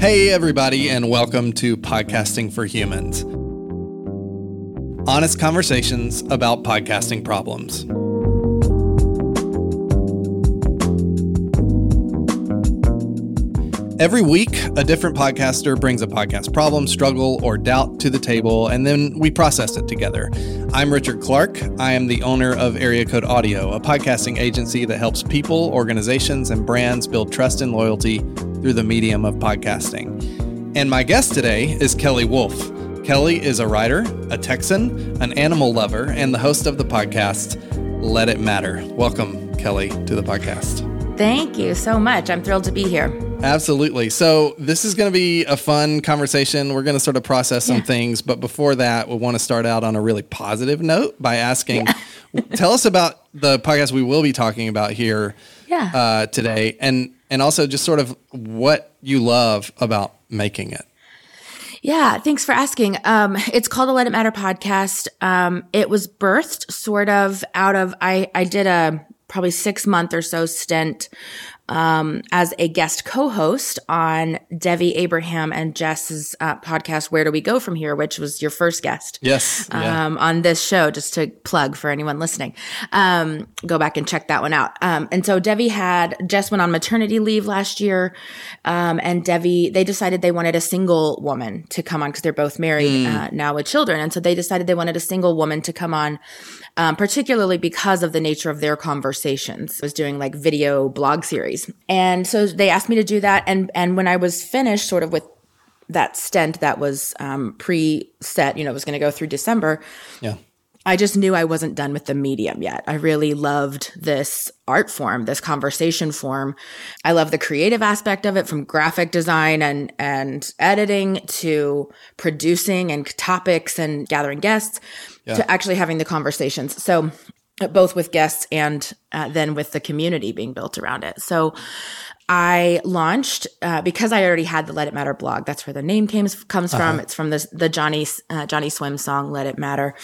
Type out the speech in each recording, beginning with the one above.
Hey, everybody, and welcome to Podcasting for Humans. Honest conversations about podcasting problems. Every week, a different podcaster brings a podcast problem, struggle, or doubt to the table, and then we process it together. I'm Richard Clark. I am the owner of Area Code Audio, a podcasting agency that helps people, organizations, and brands build trust and loyalty through the medium of podcasting. And my guest today is Kelly Wolfe. Kelly is a writer, a Texan, an animal lover, and the host of the podcast Let It Matter. Welcome, Kelly, to the podcast. Thank you so much. I'm thrilled to be here. Absolutely. So, this is going to be a fun conversation. We're going to sort of process some yeah. things. But before that, we want to start out on a really positive note by asking yeah. tell us about the podcast we will be talking about here yeah. uh, today. And, and also just sort of what you love about making it. Yeah, thanks for asking. Um, it's called the Let It Matter podcast. Um, it was birthed sort of out of I I did a probably six month or so stint um, as a guest co-host on Devi Abraham and Jess's uh, podcast, Where Do We Go From Here, which was your first guest. Yes. Yeah. Um, on this show, just to plug for anyone listening. Um, go back and check that one out. Um, and so Devi had, Jess went on maternity leave last year. Um, and Devi, they decided they wanted a single woman to come on because they're both married mm. uh, now with children. And so they decided they wanted a single woman to come on um, particularly because of the nature of their conversations. I was doing like video blog series. And so they asked me to do that. And, and when I was finished sort of with that stent that was um, pre-set, you know, it was going to go through December. Yeah. I just knew I wasn't done with the medium yet. I really loved this art form, this conversation form. I love the creative aspect of it from graphic design and, and editing to producing and topics and gathering guests yeah. to actually having the conversations. So both with guests and uh, then with the community being built around it. So I launched uh, because I already had the Let It Matter blog. That's where the name came, comes uh-huh. from. It's from the the Johnny uh, Johnny Swim song "Let It Matter,"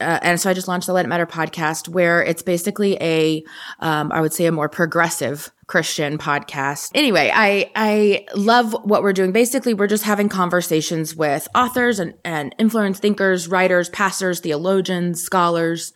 uh, and so I just launched the Let It Matter podcast, where it's basically a, um, I would say, a more progressive Christian podcast. Anyway, I I love what we're doing. Basically, we're just having conversations with authors and, and influence thinkers, writers, pastors, theologians, scholars,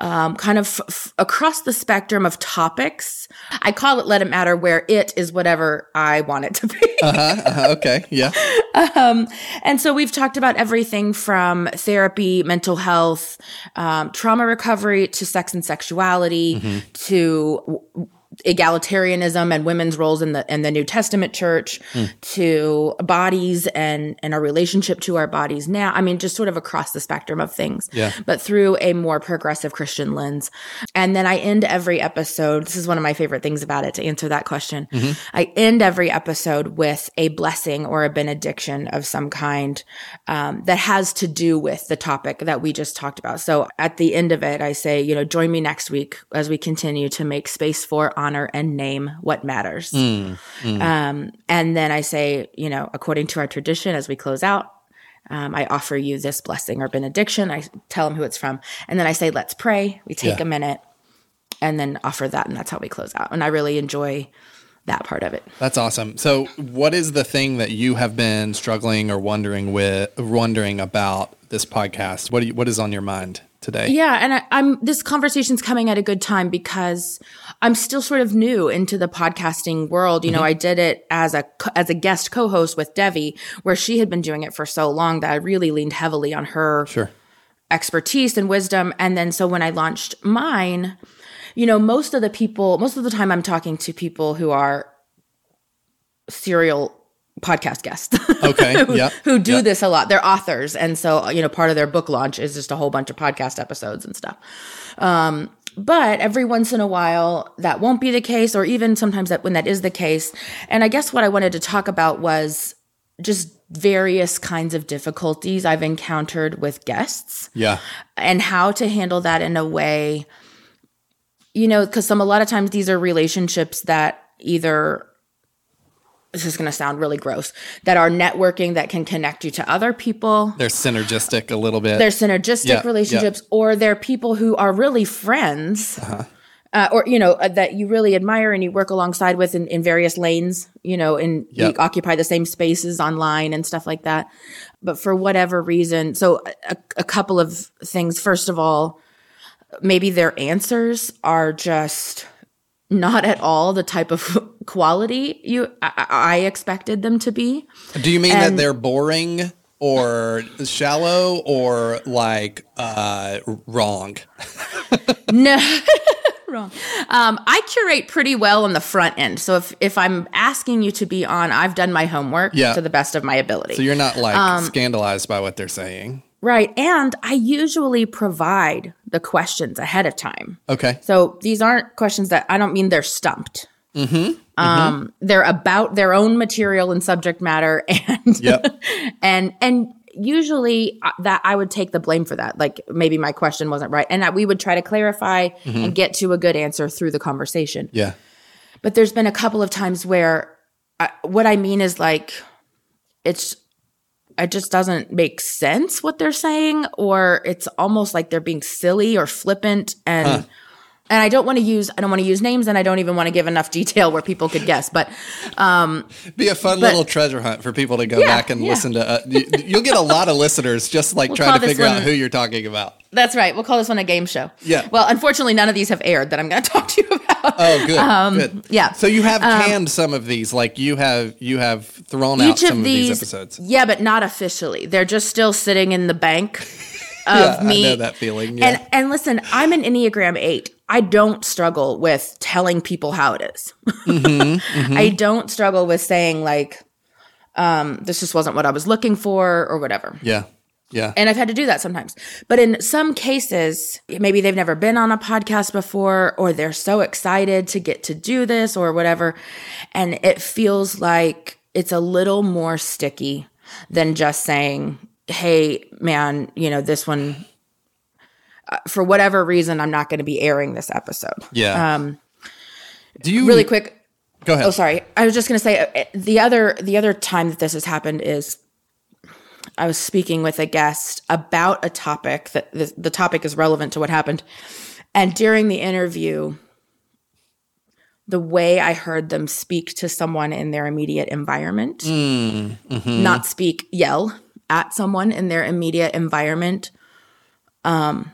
um, kind of f- across the spectrum of topics. I call it "Let It Matter," where it is whatever I want it to be. uh-huh, uh-huh, okay, yeah. um, and so we've talked about everything from therapy, mental health, um, trauma recovery, to sex and sexuality, mm-hmm. to w- egalitarianism and women's roles in the in the New Testament church mm. to bodies and and our relationship to our bodies now. I mean, just sort of across the spectrum of things. Yeah. But through a more progressive Christian lens. And then I end every episode. This is one of my favorite things about it to answer that question. Mm-hmm. I end every episode with a blessing or a benediction of some kind um, that has to do with the topic that we just talked about. So at the end of it, I say, you know, join me next week as we continue to make space for honor and name what matters. Mm, mm. Um, and then I say, you know, according to our tradition, as we close out, um, I offer you this blessing or benediction. I tell them who it's from. And then I say, let's pray. We take yeah. a minute and then offer that. And that's how we close out. And I really enjoy that part of it. That's awesome. So, what is the thing that you have been struggling or wondering with, wondering about this podcast? What you, what is on your mind today? Yeah, and I, am this conversation's coming at a good time because I'm still sort of new into the podcasting world. You mm-hmm. know, I did it as a as a guest co-host with Devi, where she had been doing it for so long that I really leaned heavily on her sure. expertise and wisdom. And then so when I launched mine you know, most of the people, most of the time I'm talking to people who are serial podcast guests. Okay. who, yeah. who do yeah. this a lot. They're authors. And so, you know, part of their book launch is just a whole bunch of podcast episodes and stuff. Um, but every once in a while that won't be the case, or even sometimes that when that is the case. And I guess what I wanted to talk about was just various kinds of difficulties I've encountered with guests. Yeah. And how to handle that in a way you know, because some a lot of times these are relationships that either this is going to sound really gross that are networking that can connect you to other people. They're synergistic a little bit. They're synergistic yeah, relationships, yeah. or they're people who are really friends. Uh-huh. uh, or you know uh, that you really admire and you work alongside with in, in various lanes you know and Yep. you occupy the same spaces online and stuff like that but for whatever reason so a, a couple of things first of all maybe their answers are just not at all the type of quality you I, I expected them to be Do you mean that they're boring or shallow or like uh, wrong? No, wrong. Um, I curate pretty well on the front end. So if if I'm asking you to be on, I've done my homework Yeah. to the best of my ability. So you're not like Um, scandalized by what they're saying. Right. And I usually provide the questions ahead of time. Okay. So these aren't questions that I don't mean they're stumped. Mm-hmm. Um, they're about their own material and subject matter, and Yep. and and usually uh, that I would take the blame for that. Like maybe my question wasn't right, and that we would try to clarify and get to a good answer through the conversation. Yeah. But there's been a couple of times where I, what I mean is like it's it just doesn't make sense what they're saying or it's almost like they're being silly or flippant and and I don't want to use I don't want to use names and I don't even want to give enough detail where people could guess but Be a fun little treasure hunt for people to go Yeah, back and yeah. listen to. Uh, you, you'll get a lot of listeners just like We'll trying to figure out who you're talking about. that's right we'll call this one a game show. Yeah. Well, unfortunately none of these have aired that I'm going to talk to you about. Oh, good. good. Um, yeah. Um, So you have canned some of these, like you have you have thrown out some of these, episodes. yeah, but not officially. They're just still sitting in the bank of Yeah, I know that feeling. Yeah. And and listen, I'm an Enneagram 8. I don't struggle with telling people how it is. Mm-hmm, I don't struggle with saying like um this just wasn't what I was looking for or whatever. yeah. Yeah. And I've had to do that sometimes. But in some cases, maybe they've never been on a podcast before, or they're so excited to get to do this or whatever. And it feels like it's a little more sticky than just saying, hey, man, you know, this one, uh, for whatever reason, I'm not going to be airing this episode. yeah. Um, Do you really quick, Go ahead. Oh, sorry. I was just going to say uh, the other the other time that this has happened is I was speaking with a guest about a topic that the, the topic is relevant to what happened, and during the interview, the way I heard them speak to someone in their immediate environment, not speak, yell at someone in their immediate environment, um,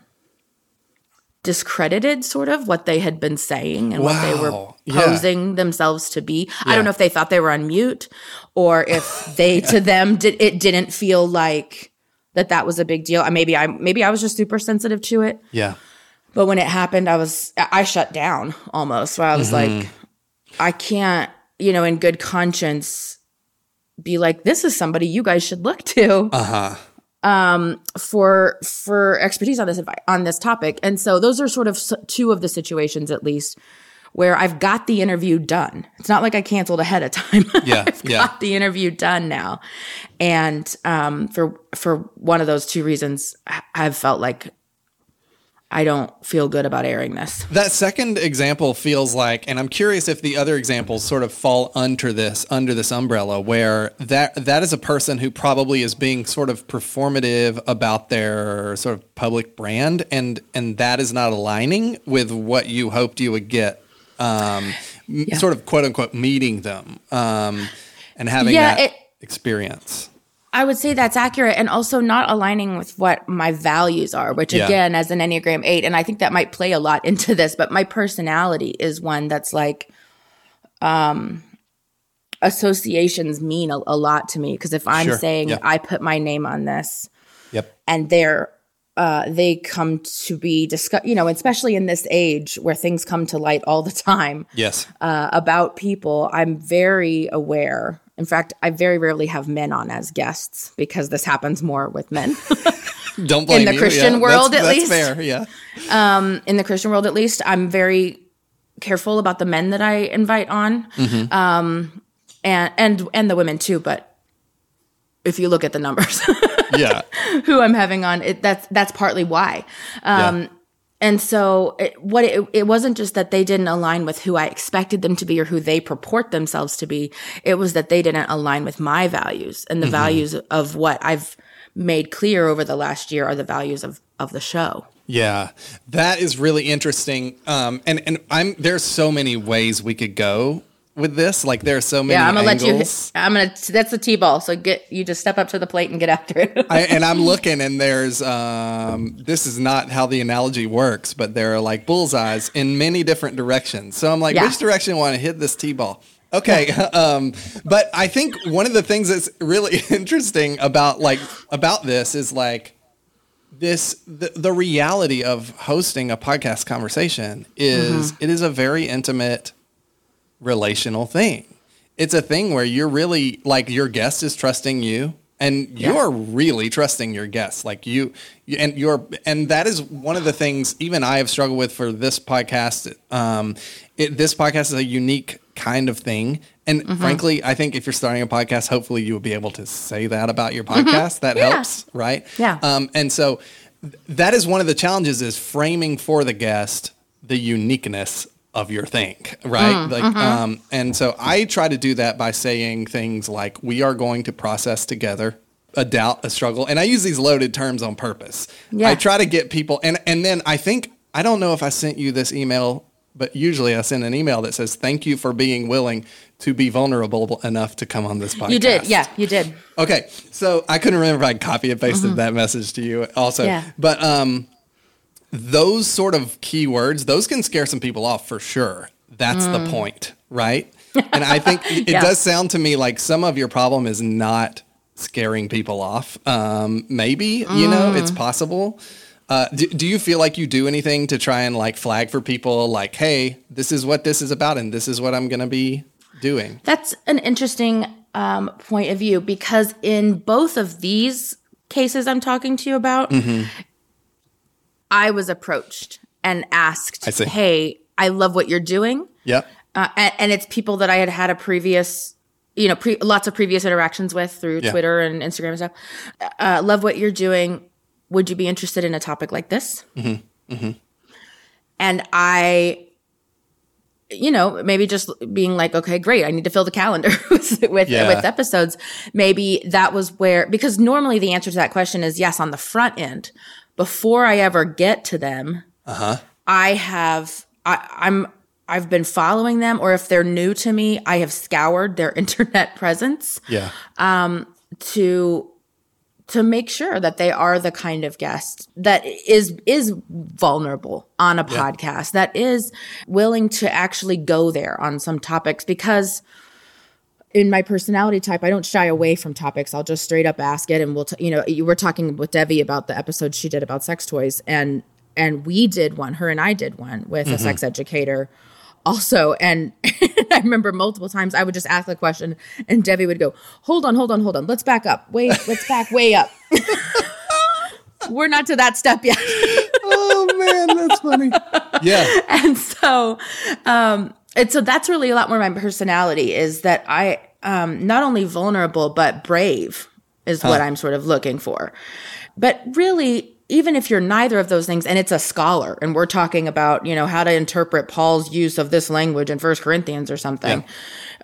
discredited sort of what they had been saying and what they were Wow. Yeah. posing themselves to be. I don't know if they thought they were on mute or if they to them did it didn't feel like that that was a big deal. Maybe I maybe I was just super sensitive to it. Yeah. But when it happened, I was I shut down almost. Where I was like, I can't, you know, in good conscience, be like, this is somebody you guys should look to Uh huh. for for expertise on this on this topic. And so those are sort of two of the situations, at least, where I've got the interview done. It's not like I canceled ahead of time. Yeah, I've yeah. got the interview done now, and um, for for one of those two reasons, I've felt like I don't feel good about airing this. That second example feels like, and I'm curious if the other examples sort of fall under this under this umbrella, where that that is a person who probably is being sort of performative about their sort of public brand, and and that is not aligning with what you hoped you would get, um, m- sort of quote unquote meeting them, um, and having Yeah, that it- experience. I would say that's accurate and also not aligning with what my values are, which Yeah. again, as an Enneagram 8, and I think that might play a lot into this, but my personality is one that's like, um, associations mean a, a lot to me. Cause if I'm Sure. saying. I put my name on this Yep. and they're, uh, they come to be discussed, you know, especially in this age where things come to light all the time Yes. uh, about people, I'm very aware. In fact, I very rarely have men on as guests because this happens more with men. Don't blame me. in the you. Christian Yeah, world, that's, at that's least. fair. Yeah. in the Christian world, at least, I'm very careful about the men that I invite on, um, and and and the women too. But if you look at the numbers, Yeah. who I'm having on, it, that's that's partly why. Um, yeah. And so it, what it, it wasn't just that they didn't align with who I expected them to be or who they purport themselves to be. It was that they didn't align with my values and the values of what I've made clear over the last year are the values of of the show. Yeah, that is really interesting. Um, and and I'm there's so many ways we could go with this. Like there are so many. Yeah, I'm gonna angles. let you. I'm gonna. That's the t-ball. So get you just step up to the plate and get after it. I, and I'm looking, and there's um, this is not how the analogy works, but there are like bullseyes in many different directions. So I'm like, Yeah. which direction I want to hit this t-ball? Okay, um, but I think one of the things that's really interesting about like about this is like this the, the reality of hosting a podcast conversation is it is a very intimate relational thing. It's a thing where you're really like your guest is trusting you and you're really trusting your guests. Like you and you're and that is one of the things even I have struggled with for this podcast um it, this podcast is a unique kind of thing. And frankly I think if you're starting a podcast hopefully you will be able to say that about your podcast. That Yeah. helps right? Yeah. um and so th- that is one of the challenges is framing for the guest the uniqueness of your thing, right? like, um, and so I try to do that by saying things like, "We are going to process together a doubt, a struggle," and I use these loaded terms on purpose. Yeah. I try to get people, and and then I think I don't know if I sent you this email, but usually I send an email that says, "Thank you for being willing to be vulnerable enough to come on this podcast." you did, yeah, you did. Okay, so I couldn't remember if I copy and pasted that message to you also. Yeah. But um, those sort of keywords, those can scare some people off for sure. That's the point, right? And I think it Yeah. does sound to me like some of your problem is not scaring people off. Um, maybe, you know, it's possible. Uh, do, do you feel like you do anything to try and like flag for people like, hey, this is what this is about and this is what I'm going to be doing? That's an interesting um, point of view because in both of these cases I'm talking to you about, Mm-hmm. I was approached and asked, "Hey, I love what you're doing," Yep. uh, and, and it's people that I had had a previous. You know, pre- lots of previous interactions with through Yeah. Twitter and Instagram and stuff. Uh, love what you're doing. Would you be interested in a topic like this? Mm-hmm. And I you know, maybe just being like, okay, great, I need to fill the calendar with with, Yeah. with episodes. Maybe that was where because normally the answer to that question is yes on the front end. Before I ever get to them, I have I, I'm I've been following them, or if they're new to me, I have scoured their internet presence Yeah. Um, to to make sure that they are the kind of guest that is is vulnerable on a podcast that is willing to actually go there on some topics because in my personality type I don't shy away from topics. I'll just straight up ask it and we'll t- you know you were talking with Devi about the episode she did about sex toys and and we did one her and I did one with a sex educator also. And i remember multiple times i would just ask the question and devi would go hold on hold on hold on. Let's back up. Wait let's back way up. We're not to that step yet. Oh man, that's funny. Yeah. and so um and so that's really a lot more my personality is that i um not only vulnerable but brave is what i'm sort of looking for but really even if you're neither of those things and it's a scholar and we're talking about you know how to interpret paul's use of this language in first corinthians or something Yeah.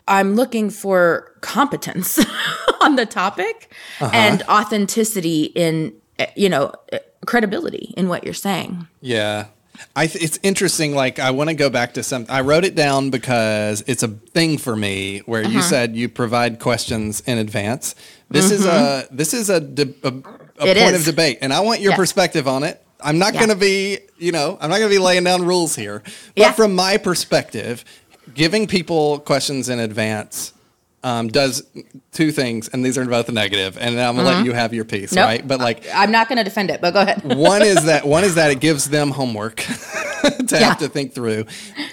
i'm looking for competence on the topic and authenticity in you know credibility in what you're saying Yeah. I th- it's interesting. Like, I want to go back to some. I wrote it down because it's a thing for me where Uh-huh. you said you provide questions in advance. This is a this is a, de- a, a Mm-hmm. Point is. of debate, and I want your Yeah. perspective on it. I'm not Yeah. going to be, you know, I'm not going to be laying down rules here. But Yeah. from my perspective, giving people questions in advance um, does two things, and these are both negative. And I'm gonna let you have your piece, Mm-hmm. Nope. right? But like, i'm not to defend it but go ahead one is that one is that it gives them homework to Yeah. have to think through.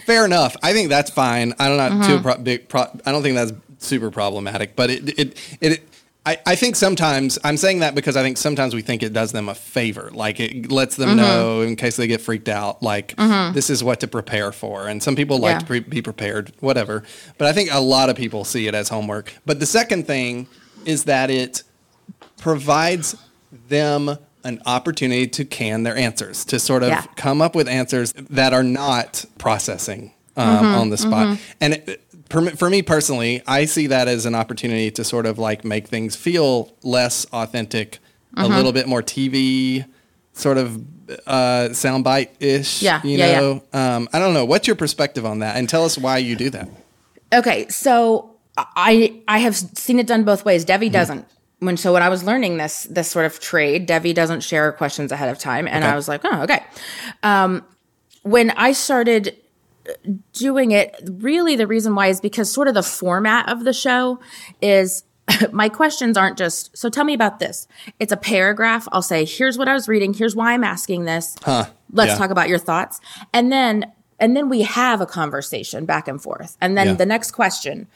Fair enough. I think that's fine. I don't know Mm-hmm. too pro- big. Pro- I don't think that's super problematic. But it it it. I, I think sometimes I'm saying that because I think sometimes we think it does them a favor, like it lets Mm-hmm. them know in case they get freaked out, like this is what to prepare for. And some people like Yeah. to pre- be prepared, whatever. But I think a lot of people see it as homework. But the second thing is that it provides them an opportunity to can their answers, to sort of Yeah. come up with answers that are not processing um, on the spot. And it, for, me- for me personally, I see that as an opportunity to sort of like make things feel less authentic, a little bit more TV sort of uh, soundbite ish. Yeah, You yeah, know, Um, I don't know. What's your perspective on that? And tell us why you do that. Okay, so I I have seen it done both ways. Devi Mm-hmm. doesn't. When so when I was learning this this sort of trade, Devi doesn't share questions ahead of time, and Okay. I was like, oh, okay. Um, when I started doing it, really the reason why is because sort of the format of the show is my questions aren't just so tell me about this. It's a paragraph. I'll say, here's what I was reading, here's why I'm asking this. Huh. Let's Yeah. talk about your thoughts. And then and then we have a conversation back and forth. And then Yeah. the next question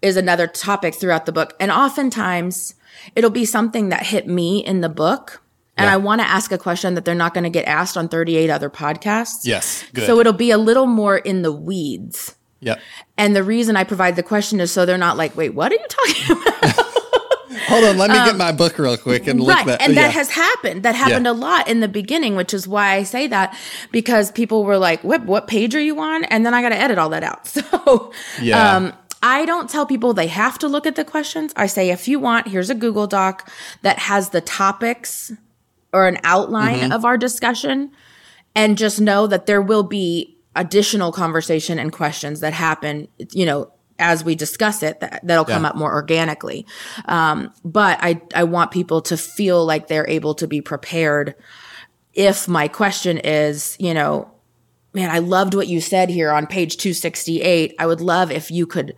is another topic throughout the book. And oftentimes it'll be something that hit me in the book. And Yeah. I want to ask a question that they're not going to get asked on 38 other podcasts. Yes. Good. So it'll be a little more in the weeds. yep. And the reason I provide the question is so they're not like, wait, what are you talking about? Hold on. Let me get my book real quick and look Um, right. that. and yeah. that has happened. That happened Yeah. a lot in the beginning, which is why I say that because people were like, what, what page are you on? And then I got to edit all that out. So, Yeah. um, I don't tell people they have to look at the questions. I say, if you want, here's a Google Doc that has the topics or an outline Mm-hmm. of our discussion. And just know that there will be additional conversation and questions that happen, you know, as we discuss it, that, that'll come up more organically. Um, but I, I want people to feel like they're able to be prepared if my question is, you know, man, I loved what you said here on page 268. I would love if you could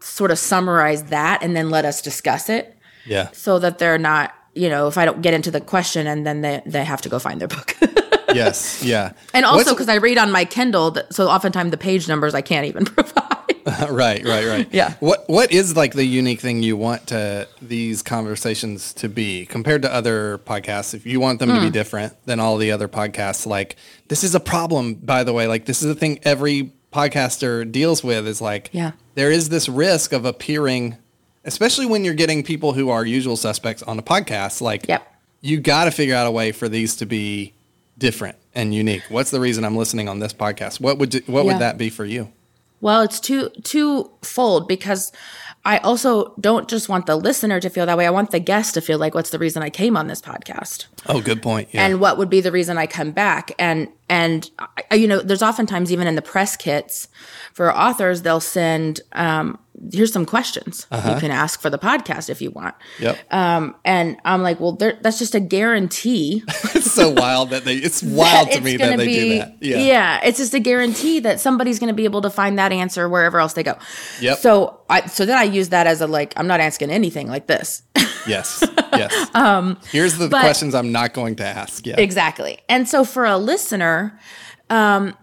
sort of summarize that and then let us discuss it yeah. so that they're not, you know, if I don't get into the question and then they, they have to go find their book. Yes. Yeah. and also because I read on my Kindle, that, so oftentimes the page numbers I can't even provide. right, right, right. Yeah. What What is like the unique thing you want to these conversations to be compared to other podcasts? If you want them to Hmm. be different than all the other podcasts, like this is a problem, by the way. Like this is a thing every podcaster deals with. Is like, Yeah. there is this risk of appearing, especially when you're getting people who are usual suspects on a podcast. Like, Yep. you got to figure out a way for these to be different and unique. What's the reason I'm listening on this podcast? What would what Yeah. would that be for you? Well, it's two twofold because I also don't just want the listener to feel that way. I want the guest to feel like, what's the reason I came on this podcast? Oh, good point. Yeah. and what would be the reason I come back. And and I, you know, there's oftentimes even in the press kits for authors, they'll send um, here's some questions you can ask for the podcast if you want. yep. Um, and I'm like, well, that's just a guarantee. it's so wild that they it's wild to it's me that they be, do that Yeah. yeah it's just a guarantee that somebody's going to be able to find that answer wherever else they go. Yep. So I so then I use that as a like I'm not asking anything like this. yes yes um here's the but- questions i'm not going to ask yeah Exactly. And so for a listener, um,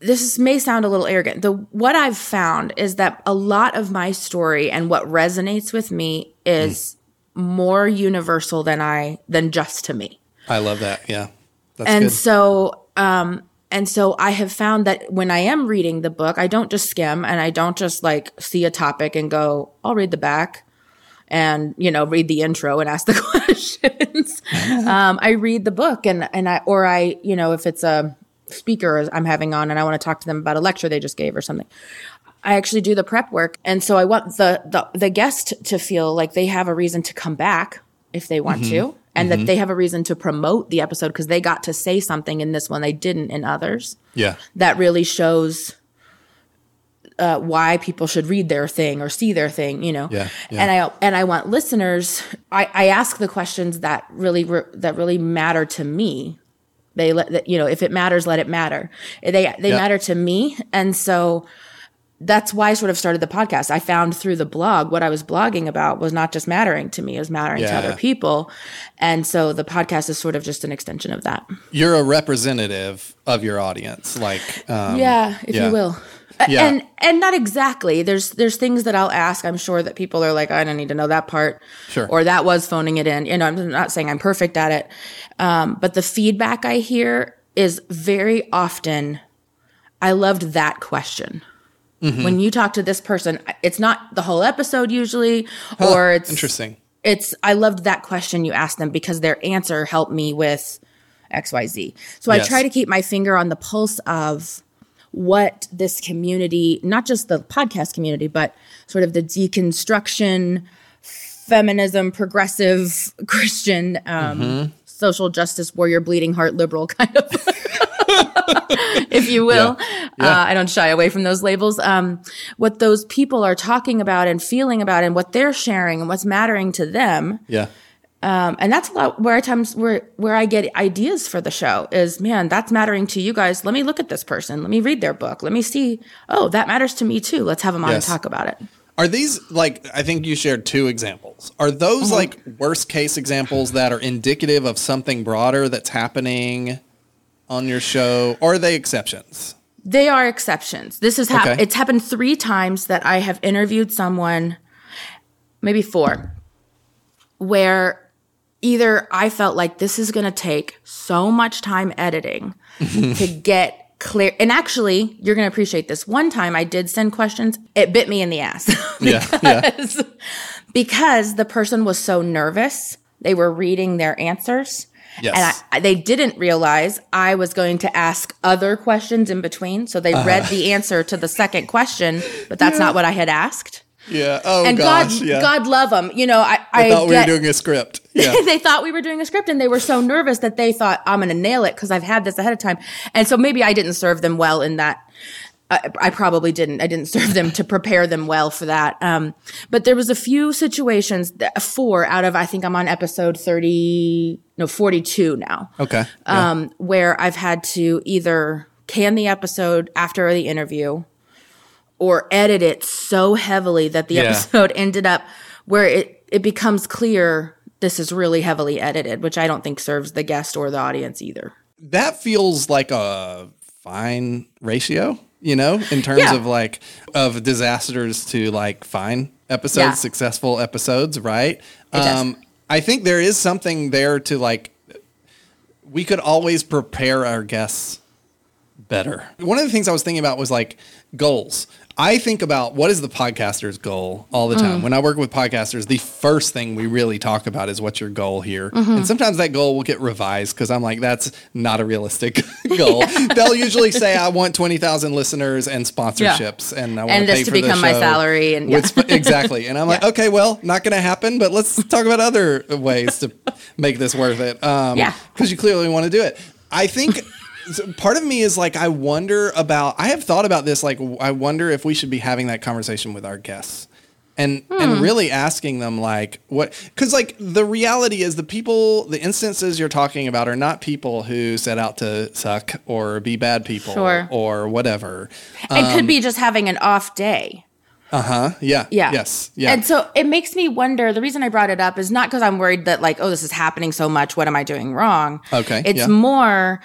this may sound a little arrogant. The what I've found is that a lot of my story and what resonates with me is more universal than I than just to me. i love that yeah that's and good so um and so I have found that when I am reading the book, I don't just skim and I don't just like see a topic and go, I'll read the back and, you know, read the intro and ask the questions. um, I read the book and, and I, or I, you know, if it's a speaker I'm having on and I want to talk to them about a lecture they just gave or something. I actually do the prep work. And so I want the, the, the guest to feel like they have a reason to come back if they want to, and that they have a reason to promote the episode because they got to say something in this one they didn't in others yeah that really shows uh, why people should read their thing or see their thing, you know. Yeah, yeah. And I and I want listeners. I, I ask the questions that really re, that really matter to me. They let that you know if it matters, let it matter. They they Yeah. matter to me, and so that's why I sort of started the podcast. I found through the blog what I was blogging about was not just mattering to me; it was mattering Yeah. to other people, and so the podcast is sort of just an extension of that. you're a representative of your audience like um, yeah, if yeah. you will. Yeah. And and not exactly. There's there's things that I'll ask. I'm sure that people are like, I don't need to know that part, Sure. or that was phoning it in. You know, I'm not saying I'm perfect at it, um, but the feedback I hear is very often. I loved that question. Mm-hmm. When you talk to this person, it's not the whole episode usually, or it's interesting it's I loved that question you asked them because their answer helped me with XYZ. So I try to keep my finger on the pulse of what this community, not just the podcast community, but sort of the deconstruction, feminism, progressive Christian um, social justice warrior, bleeding heart liberal kind of. if you will. Yeah. Yeah. Uh, I don't shy away from those labels. Um, what those people are talking about and feeling about and what they're sharing and what's mattering to them. Yeah. Um, and that's a lot where times where where I get ideas for the show is man that's mattering to you guys. Let me look at this person. Let me read their book. Let me see. Oh, that matters to me too. Let's have them on yes. and talk about it. Are these like I think you shared two examples. Are those mm-hmm. like worst case examples that are indicative of something broader that's happening on your show or are they exceptions? They are exceptions. This has happened okay. it's happened 3 times that I have interviewed someone maybe 4 where either I felt like this is going to take so much time editing to get clear. And actually, you're going to appreciate this. One time I did send questions. It bit me in the ass. because, yeah, yeah. because the person was so nervous. They were reading their answers. Yes. And I, they didn't realize I was going to ask other questions in between. So they uh. read the answer to the second question, but that's yeah. not what I had asked. Yeah. Oh and gosh. God, yeah. God love them. You know, I, I thought get, we were doing a script. Yeah. they thought we were doing a script, and they were so nervous that they thought I'm going to nail it because I've had this ahead of time. And so maybe I didn't serve them well in that. I, I, probably didn't. I didn't serve them to prepare them well for that. Um, but there was a few situations, that, four out of I think I'm on episode thirty, no, forty two now. Okay. Yeah. Um, where I've had to either can the episode after the interview or edit it so heavily that the yeah. episode ended up where it, it becomes clear this is really heavily edited, which I don't think serves the guest or the audience either. That feels like a fine ratio, you know, in terms yeah. of like of disasters to like fine episodes, yeah. successful episodes, right? Um, I think there is something there to like we could always prepare our guests better. One of the things I was thinking about was like goals. I think about what is the podcaster's goal all the time. Mm. When I work with podcasters, the first thing we really talk about is what's your goal here. Mm-hmm. And sometimes that goal will get revised because I'm like, that's not a realistic goal. yeah. They'll usually say, I want 20,000 listeners and sponsorships yeah. and I want to pay for to become my salary. And yeah. exactly. And I'm like, okay, well, not going to happen, but let's talk about other ways to make this worth it. Um, yeah. Because you clearly want to do it. I think part of me is like I wonder about I have thought about this like I wonder if we should be having that conversation with our guests and hmm. and really asking them like what because like the reality is the people the instances you're talking about are not people who set out to suck or be bad people sure. or whatever. It um, could be just having an off day. Uh-huh. Yeah. Yeah. Yes. Yeah. And so it makes me wonder the reason i brought it up is not because i'm worried that like oh this is happening so much what am i doing wrong? Okay. It's yeah. more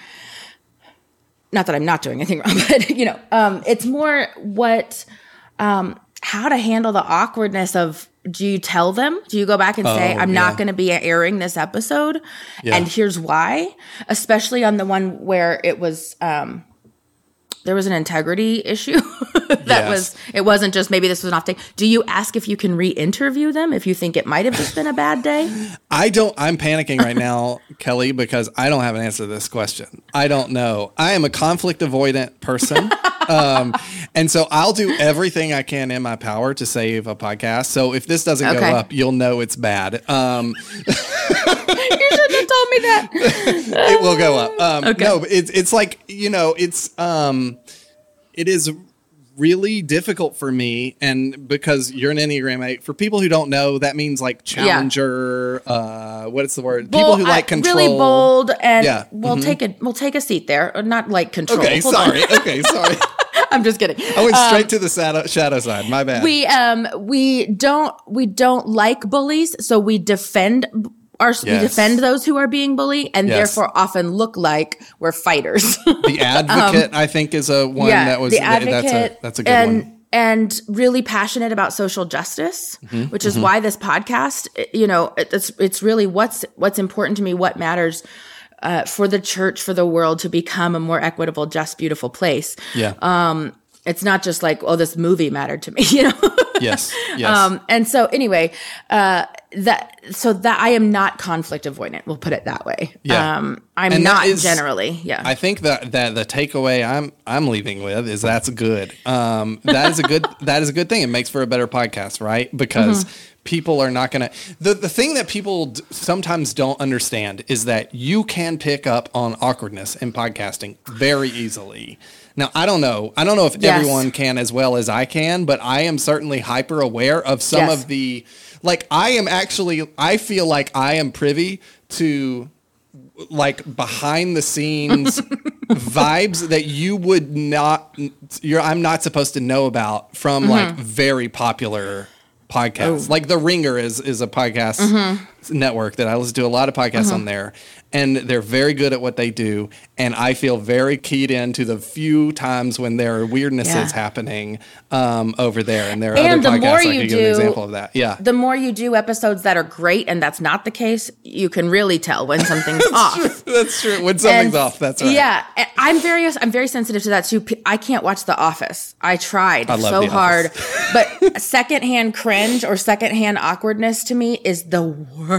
not that I'm not doing anything wrong, but you know, um, it's more what, um, how to handle the awkwardness of do you tell them? Do you go back and say, oh, I'm yeah. not going to be airing this episode? Yeah. And here's why, especially on the one where it was, um, there was an integrity issue that yes. was it wasn't just maybe this was an off day. Do you ask if you can re-interview them if you think it might have just been a bad day? I don't i'm panicking right now kelly because i don't have an answer to this question. I don't know. I am a conflict avoidant person. Um, and so i'll do everything i can in my power to save a podcast. So if this doesn't okay. go up you'll know it's bad. Um, you shouldn't have told me that. it will go up. Um, okay. No, it's it's like you know, it's um, it is really difficult for me, and because you're an Enneagram Eight, for people who don't know, that means like challenger. Yeah. Uh, what is the word? people who like control. Really bold, and yeah. we'll mm-hmm. take a we'll take a seat there. Not like control. Okay, Hold sorry. okay, sorry. I'm just kidding. I went straight um, to the shadow, shadow side. My bad. We um we don't we don't like bullies, so we defend are yes. we defend those who are being bullied and yes. therefore often look like we're fighters. the advocate, um, I think, is a one yeah, that was the advocate that's a that's a good and, one. And really passionate about social justice, mm-hmm, which is mm-hmm. why this podcast, you know, it's it's really what's what's important to me, what matters. Uh, for the church, for the world to become a more equitable, just, beautiful place. Yeah. Um, it's not just like, oh, this movie mattered to me, you know? Yes. Yes. Um, and so anyway, uh, that, so that I am not conflict avoidant. We'll put it that way. Yeah. Um, I'm And not is- generally. Yeah. I think that that the takeaway I'm I'm leaving with is that's good. Um, that is a good that is a good thing. It makes for a better podcast, right? Because people are not gonna. The the thing that people d- sometimes don't understand is that you can pick up on awkwardness in podcasting very easily. Now I don't know. I don't know if Yes. everyone can as well as I can, but I am certainly hyper aware of some Yes. of the like. I am actually. I feel like I am privy to like behind the scenes vibes that you would not you're I'm not supposed to know about from like mm-hmm. very popular podcasts. Oh. Like The Ringer is is a podcast mm-hmm. Network that I listen to a lot of podcasts on there and they're very good at what they do and I feel very keyed into the few times when there are weirdnesses Yeah. happening um, over there and there are And other the more podcasts I you could give an do- example of that. Yeah. the more you do episodes that are great and that's not the case, you can really tell when something's off. That's true. When something's And- off, that's right. Yeah, I'm very I'm very sensitive to that too. I can't watch The Office. I tried I so hard, but secondhand cringe or secondhand awkwardness to me is the worst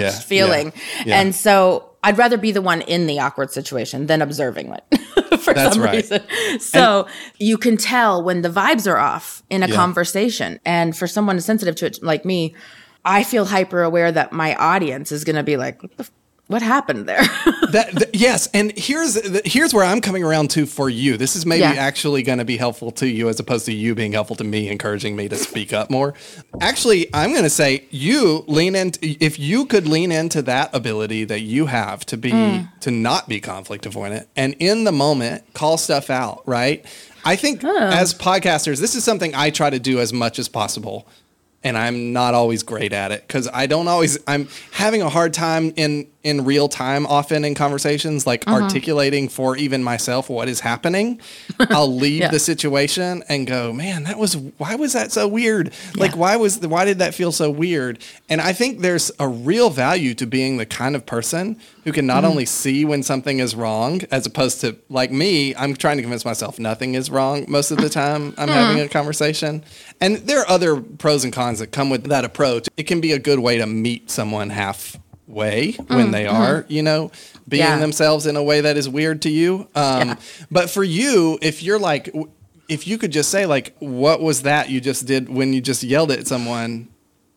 Yeah, feeling. yeah, yeah. And so I'd rather be the one in the awkward situation than observing it for That's some right. reason. So you can tell when the vibes are off in a conversation. And for someone sensitive to it like me, I feel hyper aware that my audience is going to be like, what, the what happened there? that, th- yes, and here's the, here's where I'm coming around to for you. This is maybe Yeah. actually going to be helpful to you as opposed to you being helpful to me, encouraging me to speak up more. Actually, I'm going to say you lean into if you could lean into that ability that you have to be mm. to not be conflict avoidant and in the moment call stuff out, right? I think oh. as podcasters, this is something I try to do as much as possible and I'm not always great at it because I don't always. I'm having a hard time in in real time, often in conversations, like Uh-huh. articulating for even myself what is happening. I'll leave Yeah. the situation and go, man, that was why was that so weird? Like, why was the, why did that feel so weird? And I think there's a real value to being the kind of person who can not only see when something is wrong, as opposed to like me, I'm trying to convince myself nothing is wrong most of the time I'm having Mm-hmm. a conversation. And there are other pros and cons that come with that approach. It can be a good way to meet someone halfway when they are, you know, being Mm-hmm. Yeah. themselves in a way that is weird to you. Um, Yeah. But for you, if you're like, if you could just say like, what was that you just did when you just yelled at someone?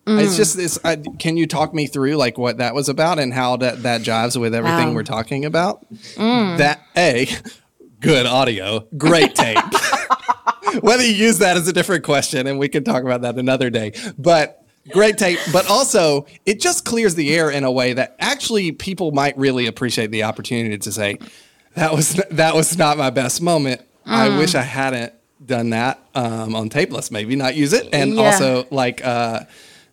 Mm. It's just this. I, can you talk me through like what that was about and how that that jives with everything Wow. we're talking about? That a good audio, great tape. Whether you use that is a different question, and we can talk about that another day. But great tape, But also, it just clears the air in a way that actually people might really appreciate the opportunity to say, "That was that was not my best moment. I Mm. wish I hadn't done that um, on tape. Let's maybe not use it." And Yeah. also, like, uh,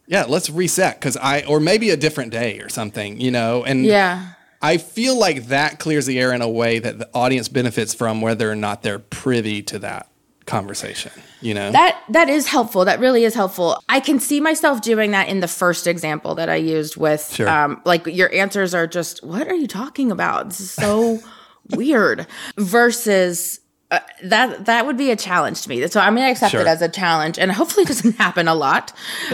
yeah, let's reset because I or maybe a different day or something, you know. And yeah. I feel like that clears the air in a way that the audience benefits from whether or not they're privy to that conversation, you know? That that is helpful. That really is helpful. I can see myself doing that in the first example that I used with Sure. um like your answers are just what are you talking about? This is so weird versus uh, that that would be a challenge to me. So I'm going to accept Sure. it as a challenge, and hopefully it doesn't happen a lot.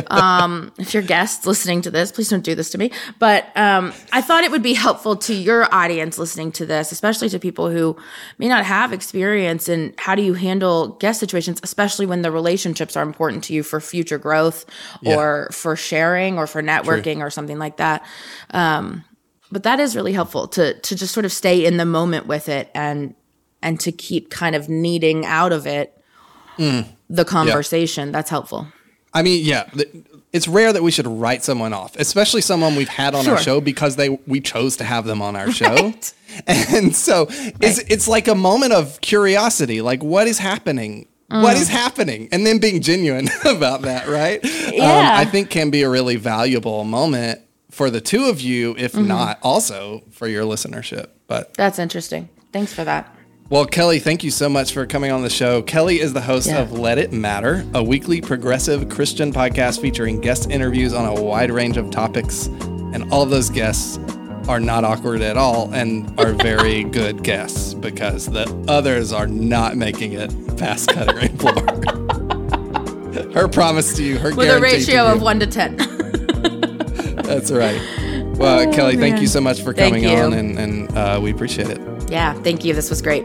Um, if you're guests listening to this, please don't do this to me. But um, I thought it would be helpful to your audience listening to this, especially to people who may not have experience in how do you handle guest situations, especially when the relationships are important to you for future growth or for sharing or for networking or something like that. Um, but that is really helpful to to just sort of stay in the moment with it and and to keep kind of kneading out of it the conversation. That's helpful. I mean, yeah, it's rare that we should write someone off, especially someone we've had on our show because they we chose to have them on our show. And so it's it's like a moment of curiosity, like what is happening? What Mm. is happening? And then being genuine about that, right? Um, Yeah. I think can be a really valuable moment for the two of you, if Mm-hmm. not also for your listenership. But That's interesting. Thanks for that. Well, Kelly, thank you so much for coming on the show. Kelly is the host yeah. of Let It Matter, a weekly progressive Christian podcast featuring guest interviews on a wide range of topics. And all of those guests are not awkward at all and are very good guests because the others are not making it past cutting room floor. her promise to you, her with a ratio of one to ten. That's right. Well, oh, Kelly, man. thank you so much for coming on, and, and uh, we appreciate it. Yeah, thank you. This was great.